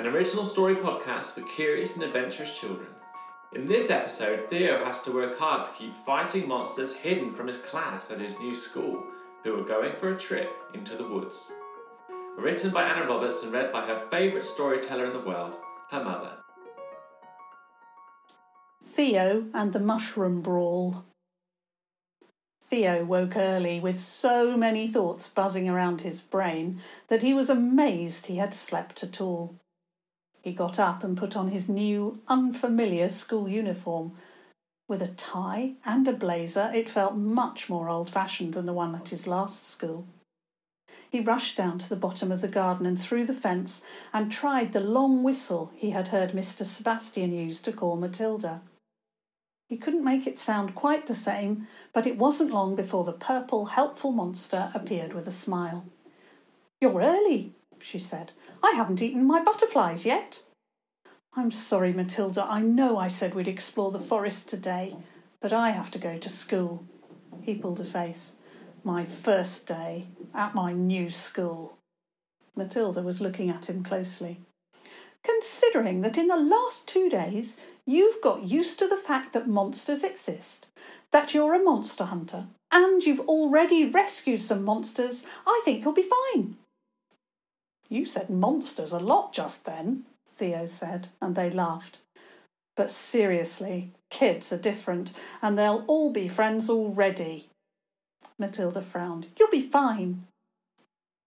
an original story podcast for curious and adventurous children. In this episode, Theo has to work hard to keep fighting monsters hidden from his class at his new school, who are going for a trip into the woods. Written by Anna Roberts and read by her favourite storyteller in the world, her mother. Theo and the Mushroom Brawl. Theo woke early with so many thoughts buzzing around his brain that he was amazed he had slept at all. He got up and put on his new, unfamiliar school uniform. With a tie and a blazer, it felt much more old fashioned than the one at his last school. He rushed down to the bottom of the garden and through the fence and tried the long whistle he had heard Mr. Sebastian use to call Matilda. He couldn't make it sound quite the same, but it wasn't long before the purple, helpful monster appeared with a smile. You're early, she said. I haven't eaten my butterflies yet. I'm sorry, Matilda. I know I said we'd explore the forest today, but I have to go to school. He pulled a face. My first day at my new school. Matilda was looking at him closely. Considering that in the last two days you've got used to the fact that monsters exist, that you're a monster hunter, and you've already rescued some monsters, I think you'll be fine. You said monsters a lot just then, Theo said, and they laughed. But seriously, kids are different, and they'll all be friends already. Matilda frowned. You'll be fine.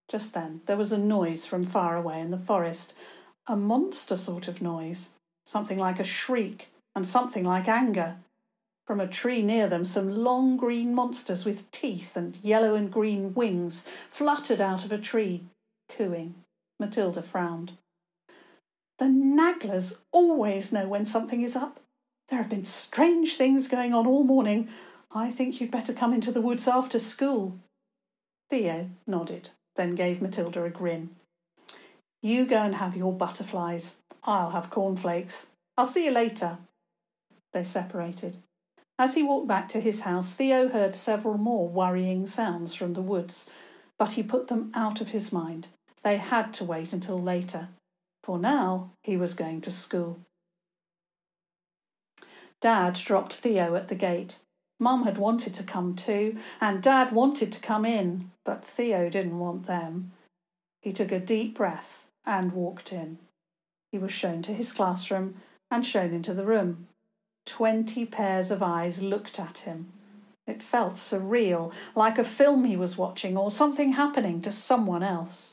Just then there was a noise from far away in the forest, a monster sort of noise, something like a shriek and something like anger. From a tree near them, some long green monsters with teeth and yellow and green wings fluttered out of a tree, cooing. Matilda frowned. The Nagglers always know when something is up. There have been strange things going on all morning. I think you'd better come into the woods after school. Theo nodded, then gave Matilda a grin. You go and have your butterflies. I'll have cornflakes. I'll see you later. They separated. As he walked back to his house, Theo heard several more worrying sounds from the woods, but he put them out of his mind. They had to wait until later, for now he was going to school. Dad dropped Theo at the gate. Mum had wanted to come too, and Dad wanted to come in, but Theo didn't want them. He took a deep breath and walked in. He was shown to his classroom and shown into the room. Twenty pairs of eyes looked at him. It felt surreal, like a film he was watching or something happening to someone else.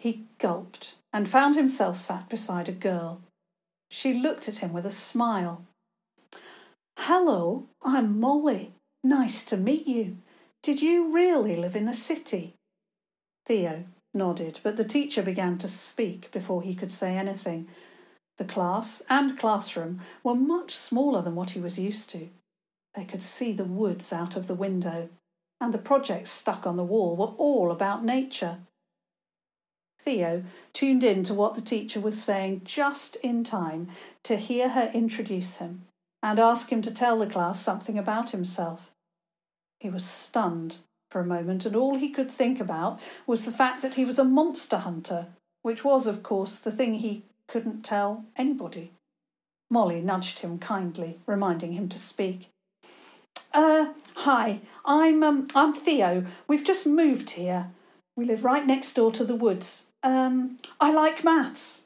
He gulped and found himself sat beside a girl. She looked at him with a smile. Hello, I'm Molly. Nice to meet you. Did you really live in the city? Theo nodded, but the teacher began to speak before he could say anything. The class and classroom were much smaller than what he was used to. They could see the woods out of the window, and the projects stuck on the wall were all about nature. Theo tuned in to what the teacher was saying just in time to hear her introduce him and ask him to tell the class something about himself. He was stunned for a moment, and all he could think about was the fact that he was a monster hunter, which was, of course, the thing he couldn't tell anybody. Molly nudged him kindly, reminding him to speak. Uh, hi, I'm um, I'm Theo. We've just moved here. We live right next door to the woods. Um, I like maths.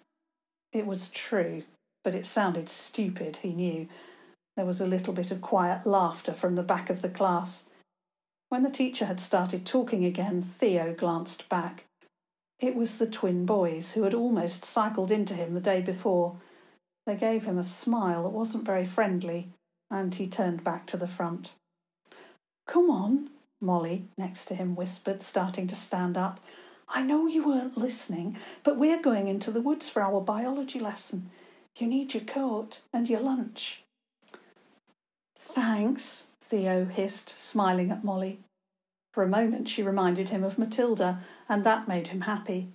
It was true, but it sounded stupid, he knew. There was a little bit of quiet laughter from the back of the class. When the teacher had started talking again, Theo glanced back. It was the twin boys who had almost cycled into him the day before. They gave him a smile that wasn't very friendly, and he turned back to the front. Come on, Molly, next to him, whispered, starting to stand up. I know you weren't listening, but we're going into the woods for our biology lesson. You need your coat and your lunch. Thanks, Theo hissed, smiling at Molly. For a moment she reminded him of Matilda, and that made him happy.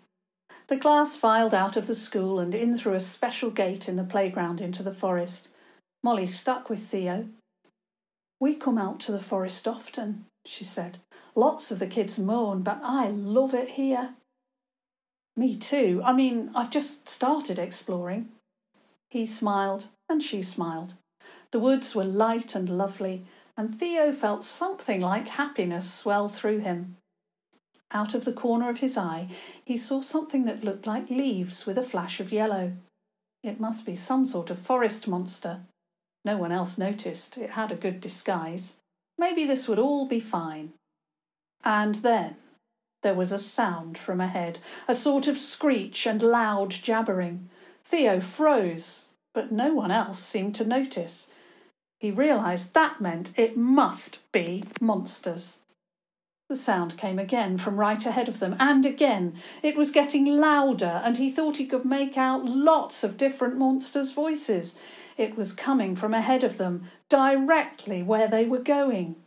The class filed out of the school and in through a special gate in the playground into the forest. Molly stuck with Theo. We come out to the forest often, she said. Lots of the kids moan, but I love it here. Me too. I mean, I've just started exploring. He smiled, and she smiled. The woods were light and lovely, and Theo felt something like happiness swell through him. Out of the corner of his eye, he saw something that looked like leaves with a flash of yellow. It must be some sort of forest monster. No one else noticed. It had a good disguise. Maybe this would all be fine. And then there was a sound from ahead, a sort of screech and loud jabbering. Theo froze, but no one else seemed to notice. He realised that meant it must be monsters. The sound came again from right ahead of them, and again. It was getting louder, and he thought he could make out lots of different monsters' voices. It was coming from ahead of them, directly where they were going.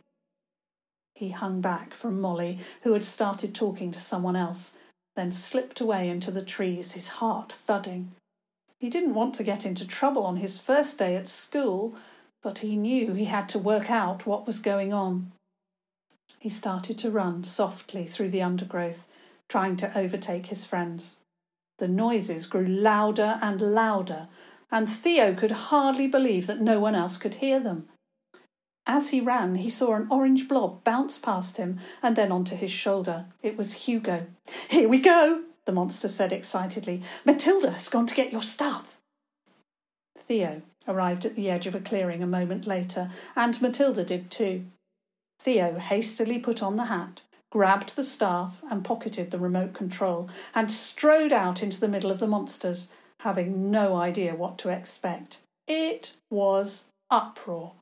He hung back from Molly, who had started talking to someone else, then slipped away into the trees, his heart thudding. He didn't want to get into trouble on his first day at school, but he knew he had to work out what was going on. He started to run softly through the undergrowth, trying to overtake his friends. The noises grew louder and louder, and Theo could hardly believe that no one else could hear them. As he ran, he saw an orange blob bounce past him and then onto his shoulder. It was Hugo. Here we go, the monster said excitedly. Matilda has gone to get your stuff. Theo arrived at the edge of a clearing a moment later, and Matilda did too. Theo hastily put on the hat, grabbed the staff, and pocketed the remote control, and strode out into the middle of the monsters, having no idea what to expect. It was uproar.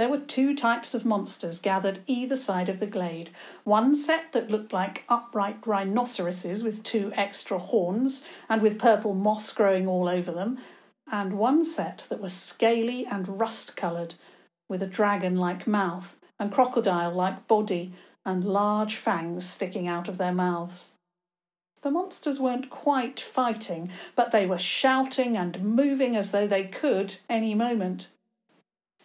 There were two types of monsters gathered either side of the glade. One set that looked like upright rhinoceroses with two extra horns and with purple moss growing all over them, and one set that was scaly and rust coloured, with a dragon like mouth and crocodile like body and large fangs sticking out of their mouths. The monsters weren't quite fighting, but they were shouting and moving as though they could any moment.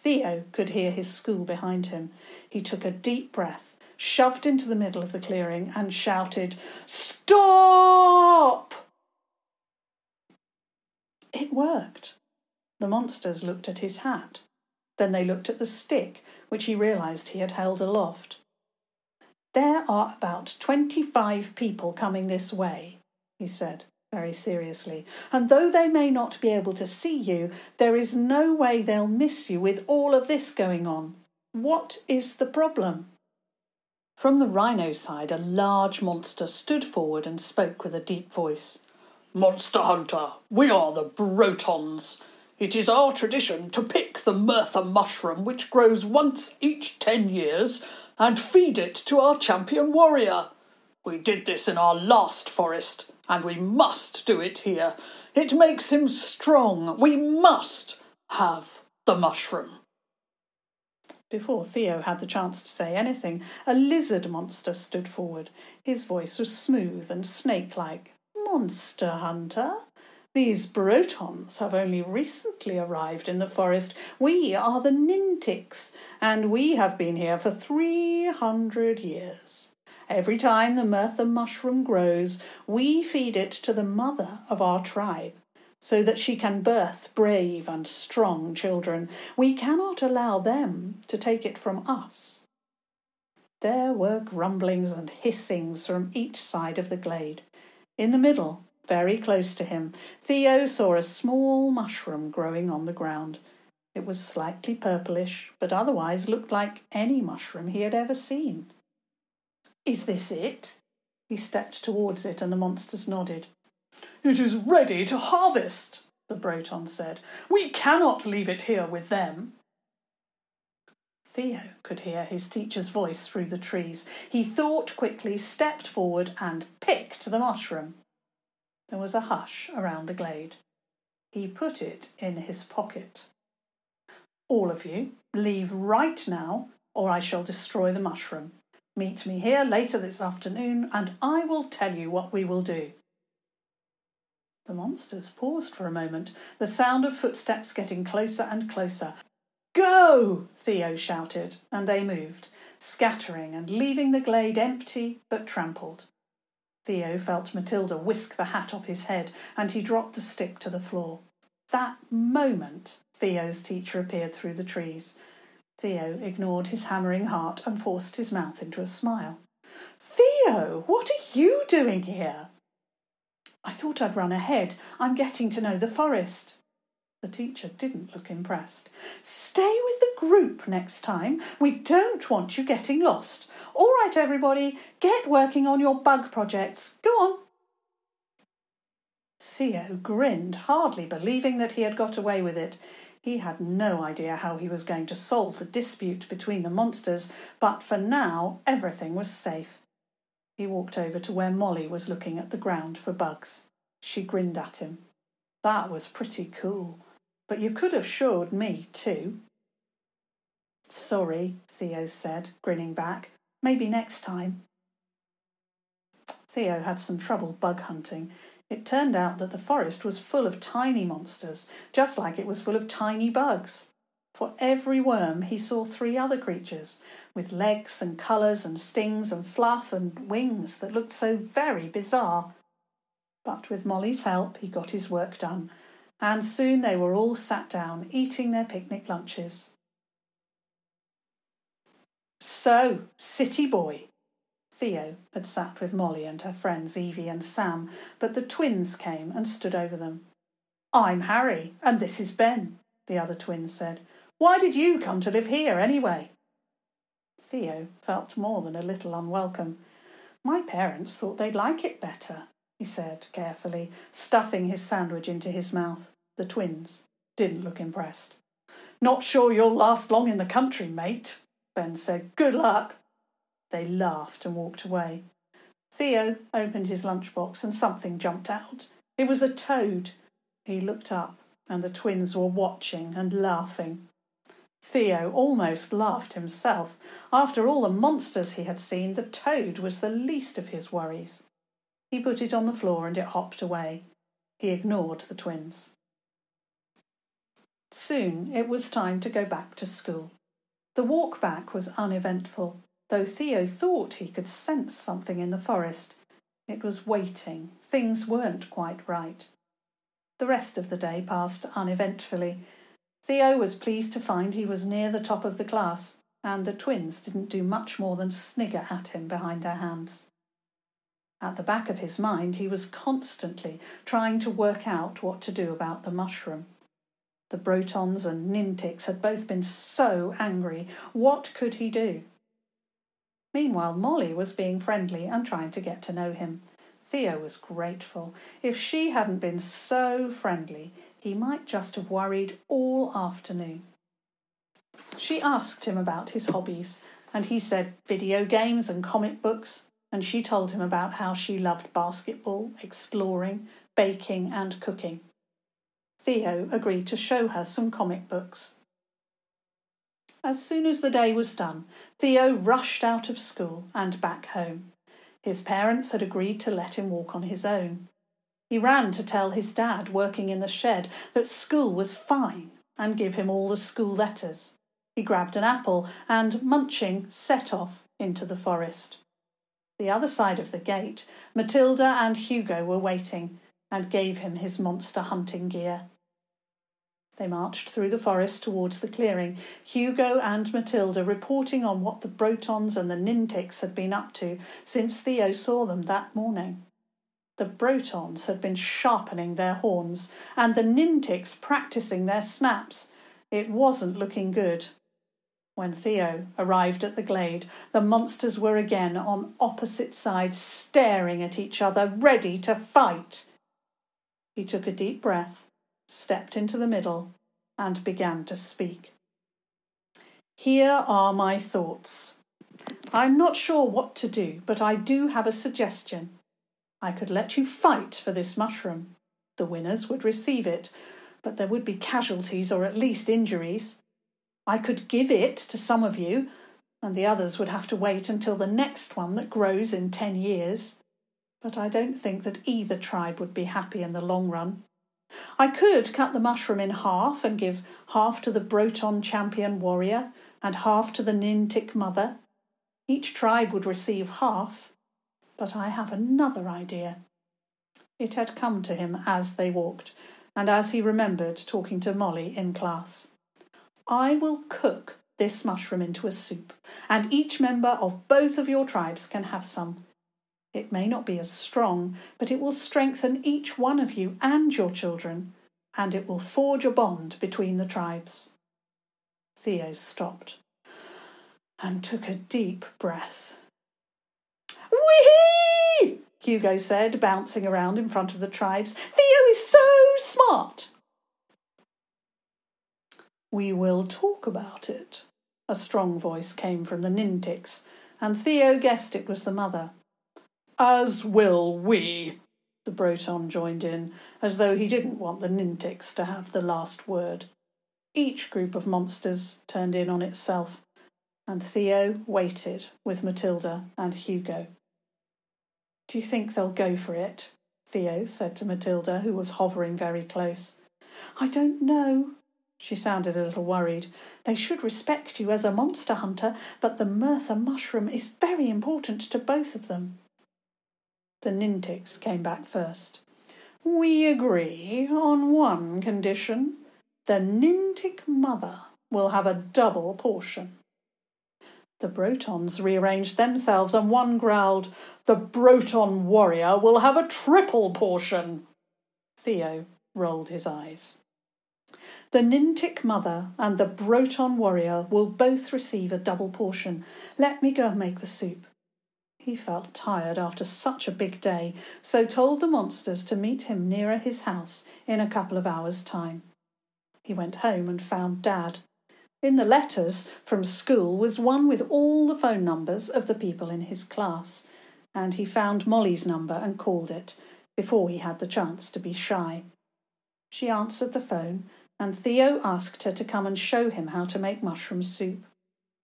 Theo could hear his school behind him. He took a deep breath, shoved into the middle of the clearing, and shouted, Stop! It worked. The monsters looked at his hat. Then they looked at the stick, which he realised he had held aloft. There are about twenty five people coming this way, he said very seriously, and though they may not be able to see you, there is no way they'll miss you with all of this going on. What is the problem? From the rhino side, a large monster stood forward and spoke with a deep voice. Monster Hunter, we are the Brotons. It is our tradition to pick the Mirtha mushroom which grows once each ten years and feed it to our champion warrior. We did this in our last forest, and we must do it here. It makes him strong. We must have the mushroom. Before Theo had the chance to say anything, a lizard monster stood forward. His voice was smooth and snake like. Monster Hunter? These Brotons have only recently arrived in the forest. We are the Nintics, and we have been here for three hundred years. Every time the Mirtha mushroom grows, we feed it to the mother of our tribe, so that she can birth brave and strong children. We cannot allow them to take it from us. There were grumblings and hissings from each side of the glade. In the middle, very close to him, Theo saw a small mushroom growing on the ground. It was slightly purplish, but otherwise looked like any mushroom he had ever seen. Is this it? He stepped towards it, and the monsters nodded. It is ready to harvest, the Broton said. We cannot leave it here with them. Theo could hear his teacher's voice through the trees. He thought quickly, stepped forward, and picked the mushroom. There was a hush around the glade. He put it in his pocket. All of you, leave right now, or I shall destroy the mushroom. Meet me here later this afternoon, and I will tell you what we will do. The monsters paused for a moment, the sound of footsteps getting closer and closer. Go! Theo shouted, and they moved, scattering and leaving the glade empty but trampled. Theo felt Matilda whisk the hat off his head and he dropped the stick to the floor. That moment, Theo's teacher appeared through the trees. Theo ignored his hammering heart and forced his mouth into a smile. Theo, what are you doing here? I thought I'd run ahead. I'm getting to know the forest. The teacher didn't look impressed. Stay with the group next time. We don't want you getting lost. All right, everybody, get working on your bug projects. Go on. Theo grinned, hardly believing that he had got away with it. He had no idea how he was going to solve the dispute between the monsters, but for now everything was safe. He walked over to where Molly was looking at the ground for bugs. She grinned at him. That was pretty cool. But you could have showed me too. Sorry, Theo said, grinning back. Maybe next time. Theo had some trouble bug hunting. It turned out that the forest was full of tiny monsters, just like it was full of tiny bugs. For every worm he saw three other creatures, with legs and colours and stings and fluff and wings that looked so very bizarre. But with Molly's help he got his work done and soon they were all sat down eating their picnic lunches. So, city boy. Theo had sat with Molly and her friends Evie and Sam, but the twins came and stood over them. I'm Harry, and this is Ben, the other twin said. Why did you come to live here anyway? Theo felt more than a little unwelcome. My parents thought they'd like it better, he said carefully, stuffing his sandwich into his mouth. The twins didn't look impressed. Not sure you'll last long in the country, mate, Ben said. Good luck. They laughed and walked away. Theo opened his lunchbox and something jumped out. It was a toad. He looked up and the twins were watching and laughing. Theo almost laughed himself. After all the monsters he had seen, the toad was the least of his worries. He put it on the floor and it hopped away. He ignored the twins. Soon it was time to go back to school. The walk back was uneventful, though Theo thought he could sense something in the forest. It was waiting. Things weren't quite right. The rest of the day passed uneventfully. Theo was pleased to find he was near the top of the class, and the twins didn't do much more than snigger at him behind their hands. At the back of his mind, he was constantly trying to work out what to do about the mushroom. The Brotons and Nintics had both been so angry. What could he do? Meanwhile, Molly was being friendly and trying to get to know him. Theo was grateful. If she hadn't been so friendly, he might just have worried all afternoon. She asked him about his hobbies, and he said video games and comic books and she told him about how she loved basketball, exploring, baking, and cooking. Theo agreed to show her some comic books. As soon as the day was done, Theo rushed out of school and back home. His parents had agreed to let him walk on his own. He ran to tell his dad, working in the shed, that school was fine and give him all the school letters. He grabbed an apple and, munching, set off into the forest. The other side of the gate, Matilda and Hugo were waiting and gave him his monster hunting gear. They marched through the forest towards the clearing, Hugo and Matilda reporting on what the Brotons and the Nintics had been up to since Theo saw them that morning. The Brotons had been sharpening their horns, and the Nintics practicing their snaps. It wasn't looking good. When Theo arrived at the glade, the monsters were again on opposite sides, staring at each other, ready to fight. He took a deep breath, stepped into the middle, and began to speak. Here are my thoughts. I'm not sure what to do, but I do have a suggestion. I could let you fight for this mushroom. The winners would receive it, but there would be casualties or at least injuries. I could give it to some of you, and the others would have to wait until the next one that grows in ten years. But I don't think that either tribe would be happy in the long run. I could cut the mushroom in half and give half to the Broton champion warrior and half to the Nintic mother. Each tribe would receive half. But I have another idea. It had come to him as they walked, and as he remembered talking to Molly in class. I will cook this mushroom into a soup, and each member of both of your tribes can have some. It may not be as strong, but it will strengthen each one of you and your children, and it will forge a bond between the tribes. Theo stopped and took a deep breath. Whee! Hugo said, bouncing around in front of the tribes. Theo is so smart. We will talk about it. A strong voice came from the Nintics, and Theo guessed it was the mother. As will we, the Broton joined in, as though he didn't want the Nintics to have the last word. Each group of monsters turned in on itself, and Theo waited with Matilda and Hugo. Do you think they'll go for it? Theo said to Matilda, who was hovering very close. I don't know. She sounded a little worried. They should respect you as a monster hunter, but the Mirtha mushroom is very important to both of them. The Nintics came back first. We agree on one condition. The Nintic mother will have a double portion. The Brotons rearranged themselves, and one growled, The Broton warrior will have a triple portion. Theo rolled his eyes. The Nintic mother and the Broton warrior will both receive a double portion. Let me go and make the soup. He felt tired after such a big day, so told the monsters to meet him nearer his house in a couple of hours' time. He went home and found Dad in the letters from school was one with all the phone numbers of the people in his class, and he found Molly's number and called it before he had the chance to be shy. She answered the phone, and Theo asked her to come and show him how to make mushroom soup.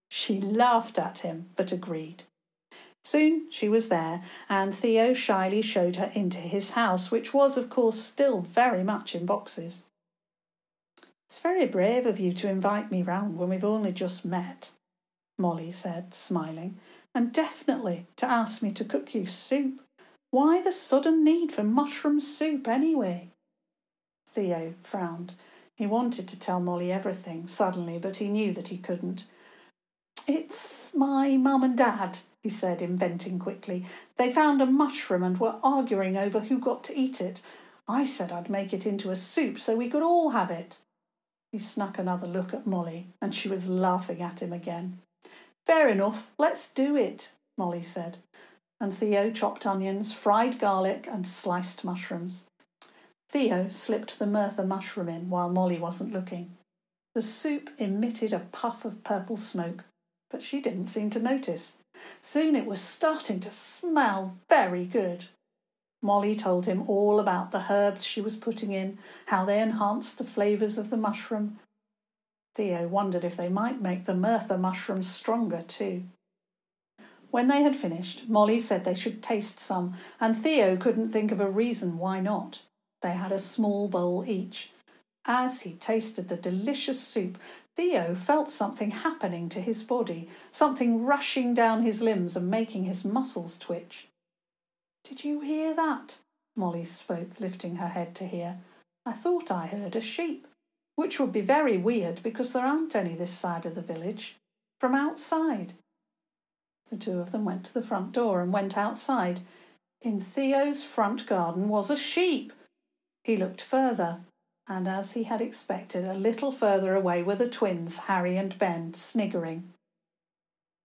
She laughed at him, but agreed. Soon she was there, and Theo shyly showed her into his house, which was, of course, still very much in boxes. It's very brave of you to invite me round when we've only just met, Molly said, smiling, and definitely to ask me to cook you soup. Why the sudden need for mushroom soup anyway? Theo frowned. He wanted to tell Molly everything suddenly, but he knew that he couldn't. It's my mum and dad, he said, inventing quickly. They found a mushroom and were arguing over who got to eat it. I said I'd make it into a soup so we could all have it. He snuck another look at Molly, and she was laughing at him again. Fair enough, let's do it, Molly said, and Theo chopped onions, fried garlic, and sliced mushrooms. Theo slipped the Mirtha mushroom in while Molly wasn't looking. The soup emitted a puff of purple smoke, but she didn't seem to notice. Soon it was starting to smell very good. Molly told him all about the herbs she was putting in, how they enhanced the flavours of the mushroom. Theo wondered if they might make the Mirtha mushroom stronger too. When they had finished, Molly said they should taste some, and Theo couldn't think of a reason why not. They had a small bowl each. As he tasted the delicious soup, Theo felt something happening to his body, something rushing down his limbs and making his muscles twitch. Did you hear that? Molly spoke, lifting her head to hear. I thought I heard a sheep, which would be very weird because there aren't any this side of the village. From outside. The two of them went to the front door and went outside. In Theo's front garden was a sheep. He looked further, and as he had expected, a little further away were the twins, Harry and Ben, sniggering.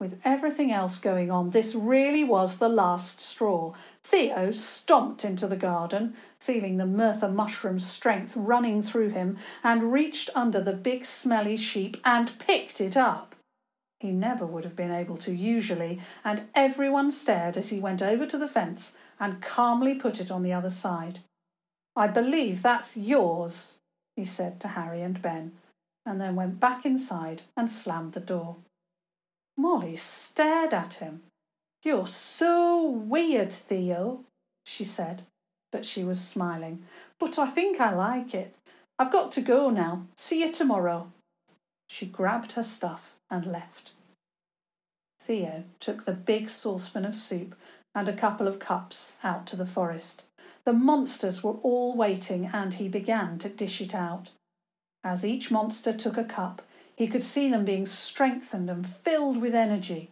With everything else going on, this really was the last straw. Theo stomped into the garden, feeling the Mirtha mushroom's strength running through him, and reached under the big smelly sheep and picked it up. He never would have been able to usually, and everyone stared as he went over to the fence and calmly put it on the other side. I believe that's yours, he said to Harry and Ben, and then went back inside and slammed the door. Molly stared at him. You're so weird, Theo, she said, but she was smiling. But I think I like it. I've got to go now. See you tomorrow. She grabbed her stuff and left. Theo took the big saucepan of soup and a couple of cups out to the forest. The monsters were all waiting, and he began to dish it out. As each monster took a cup, he could see them being strengthened and filled with energy,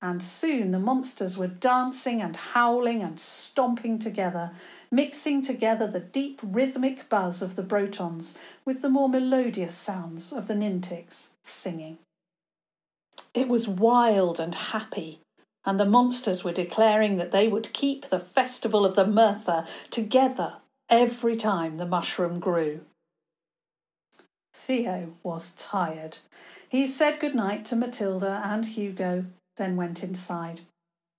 and soon the monsters were dancing and howling and stomping together, mixing together the deep rhythmic buzz of the Brotons with the more melodious sounds of the Nintics singing. It was wild and happy, and the monsters were declaring that they would keep the festival of the Mirtha together every time the mushroom grew. Theo was tired. He said good night to Matilda and Hugo, then went inside.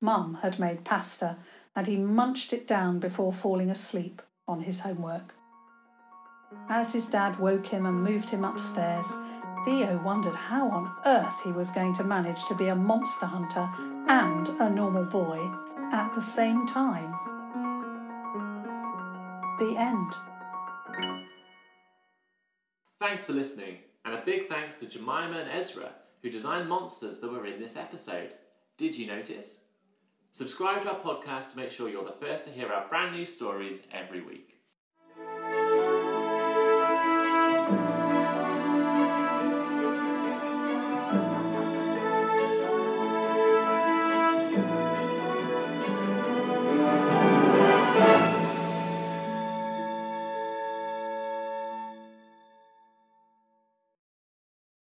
Mum had made pasta, and he munched it down before falling asleep on his homework. As his dad woke him and moved him upstairs, Theo wondered how on earth he was going to manage to be a monster hunter and a normal boy at the same time. The end. Thanks for listening, and a big thanks to Jemima and Ezra, who designed monsters that were in this episode. Did you notice? Subscribe to our podcast to make sure you're the first to hear our brand new stories every week.